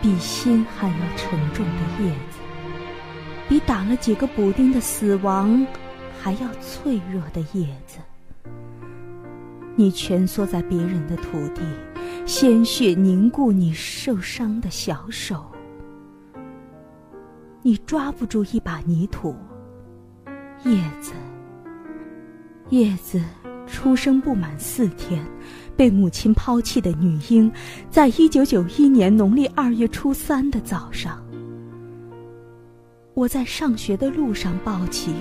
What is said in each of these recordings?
比心还要沉重的叶子，比打了几个补丁的死亡还要脆弱的叶子。你蜷缩在别人的土地，鲜血凝固你受伤的小手。你抓不住一把泥土，叶子，叶子出生不满四天，被母亲抛弃的女婴，在一九九一年农历二月初三的早上，我在上学的路上抱起。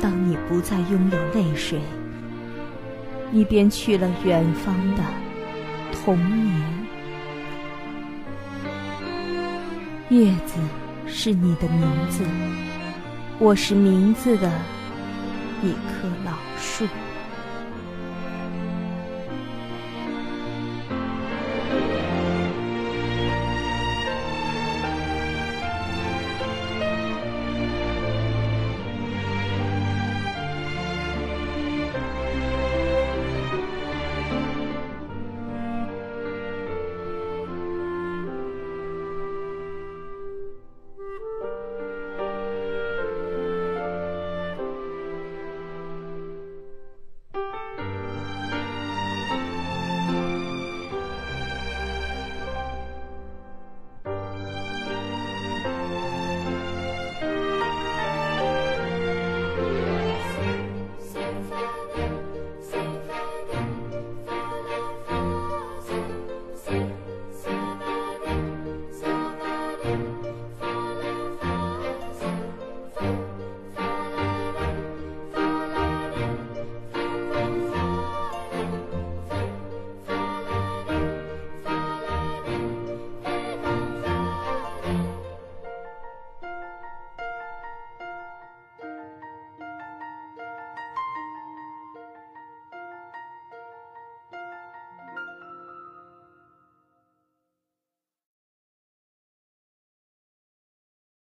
当你不再拥有泪水，你便去了远方的童年。叶子。是你的名字，我是名字的一棵老树。